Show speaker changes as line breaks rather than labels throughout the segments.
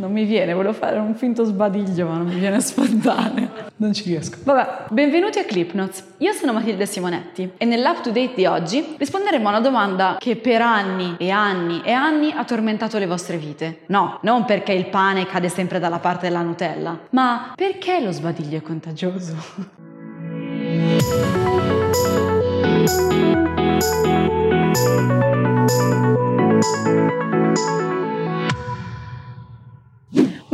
Non mi viene, volevo fare un finto sbadiglio, ma non mi viene spontaneo. Non ci riesco. Vabbè, benvenuti a Clipnotes. Io sono Matilde Simonetti e nell'up to date di oggi risponderemo a una domanda che per anni e anni e anni ha tormentato le vostre vite. No, non perché il pane cade sempre dalla parte della Nutella, ma perché lo sbadiglio è contagioso? Ma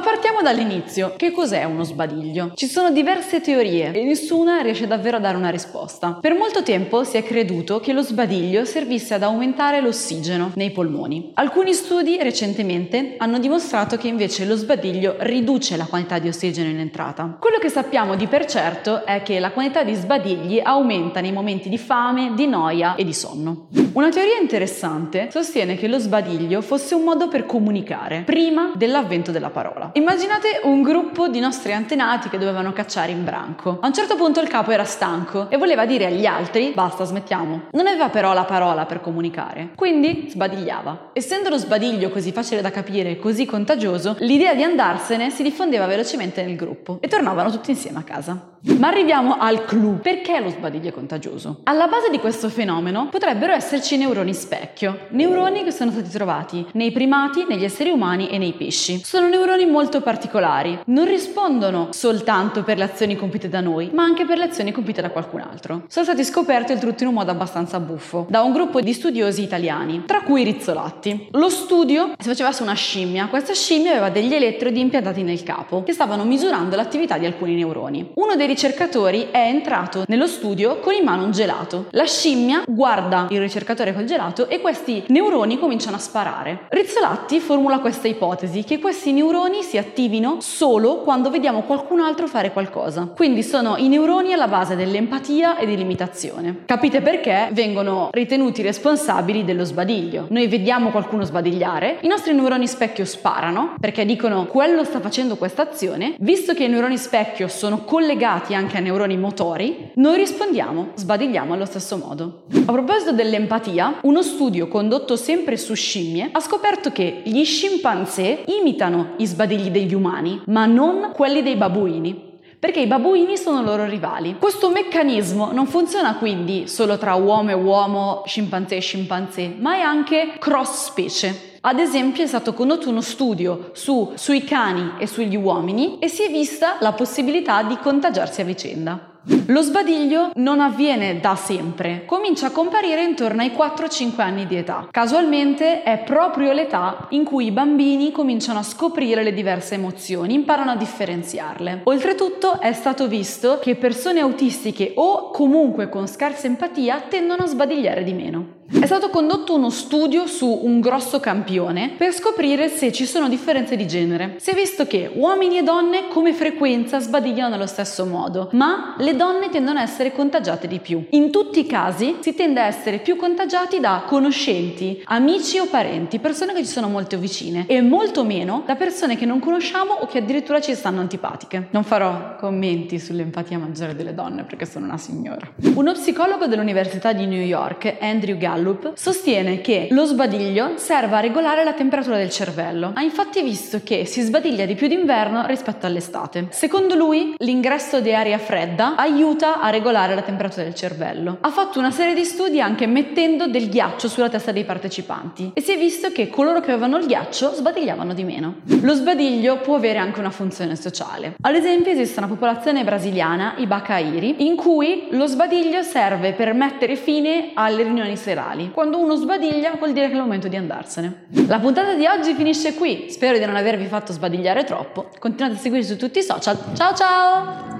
Mas partiamo dall'inizio. Che cos'è uno sbadiglio? Ci sono diverse teorie e nessuna riesce davvero a dare una risposta. Per molto tempo si è creduto che lo sbadiglio servisse ad aumentare l'ossigeno nei polmoni. Alcuni studi recentemente hanno dimostrato che invece lo sbadiglio riduce la quantità di ossigeno in entrata. Quello che sappiamo di per certo è che la quantità di sbadigli aumenta nei momenti di fame, di noia e di sonno. Una teoria interessante sostiene che lo sbadiglio fosse un modo per comunicare prima dell'avvento della parola parola. Immaginate un gruppo di nostri antenati che dovevano cacciare in branco. A un certo punto il capo era stanco e voleva dire agli altri basta, smettiamo. Non aveva però la parola per comunicare, quindi sbadigliava. Essendo lo sbadiglio così facile da capire e così contagioso, l'idea di andarsene si diffondeva velocemente nel gruppo e tornavano tutti insieme a casa. Ma arriviamo al clou. Perché lo sbadiglio è contagioso? Alla base di questo fenomeno potrebbero esserci neuroni specchio, neuroni che sono stati trovati nei primati, negli esseri umani e nei pesci. Sono neuroni molto particolari, non rispondono soltanto per le azioni compiute da noi, ma anche per le azioni compiute da qualcun altro. Sono stati scoperti oltretutto in un modo abbastanza buffo da un gruppo di studiosi italiani, tra cui Rizzolatti. Lo studio si faceva su una scimmia, questa scimmia aveva degli elettrodi impiantati nel capo che stavano misurando l'attività di alcuni neuroni. Uno dei ricercatori è entrato nello studio con in mano un gelato. La scimmia guarda il ricercatore col gelato e questi neuroni cominciano a sparare. Rizzolatti formula questa ipotesi che questi neuroni si attivino solo quando vediamo qualcun altro fare qualcosa. Quindi sono i neuroni alla base dell'empatia e dell'imitazione. Capite perché vengono ritenuti responsabili dello sbadiglio. Noi vediamo qualcuno sbadigliare, i nostri neuroni specchio sparano perché dicono quello sta facendo questa azione, visto che i neuroni specchio sono collegati anche a neuroni motori, noi rispondiamo, sbadigliamo allo stesso modo. A proposito dell'empatia, uno studio condotto sempre su scimmie ha scoperto che gli scimpanzé imitano i sbadigli degli umani, ma non quelli dei babuini perché i babuini sono loro rivali. Questo meccanismo non funziona quindi solo tra uomo e uomo, scimpanzé e scimpanzé, ma è anche cross specie. Ad esempio è stato condotto uno studio su, sui cani e sugli uomini e si è vista la possibilità di contagiarsi a vicenda. Lo sbadiglio non avviene da sempre, comincia a comparire intorno ai 4-5 anni di età. Casualmente è proprio l'età in cui i bambini cominciano a scoprire le diverse emozioni, imparano a differenziarle. Oltretutto è stato visto che persone autistiche o comunque con scarsa empatia tendono a sbadigliare di meno. È stato condotto uno studio su un grosso campione per scoprire se ci sono differenze di genere. Si è visto che uomini e donne come frequenza sbadigliano nello stesso modo, ma le donne tendono a essere contagiate di più. In tutti i casi si tende a essere più contagiati da conoscenti, amici o parenti, persone che ci sono molto vicine e molto meno da persone che non conosciamo o che addirittura ci stanno antipatiche. Non farò commenti sull'empatia maggiore delle donne perché sono una signora. Uno psicologo dell'Università di New York, Andrew Gallup sostiene che lo sbadiglio serva a regolare la temperatura del cervello. Ha infatti visto che si sbadiglia di più d'inverno rispetto all'estate. Secondo lui, l'ingresso di aria fredda aiuta a regolare la temperatura del cervello. Ha fatto una serie di studi anche mettendo del ghiaccio sulla testa dei partecipanti e si è visto che coloro che avevano il ghiaccio sbadigliavano di meno. Lo sbadiglio può avere anche una funzione sociale. Ad esempio esiste una popolazione brasiliana, i Bacairi, in cui lo sbadiglio serve per mettere fine alle riunioni serali. Quando uno sbadiglia vuol dire che è il momento di andarsene. La puntata di oggi finisce qui. Spero di non avervi fatto sbadigliare troppo. Continuate a seguirci su tutti i social. Ciao ciao!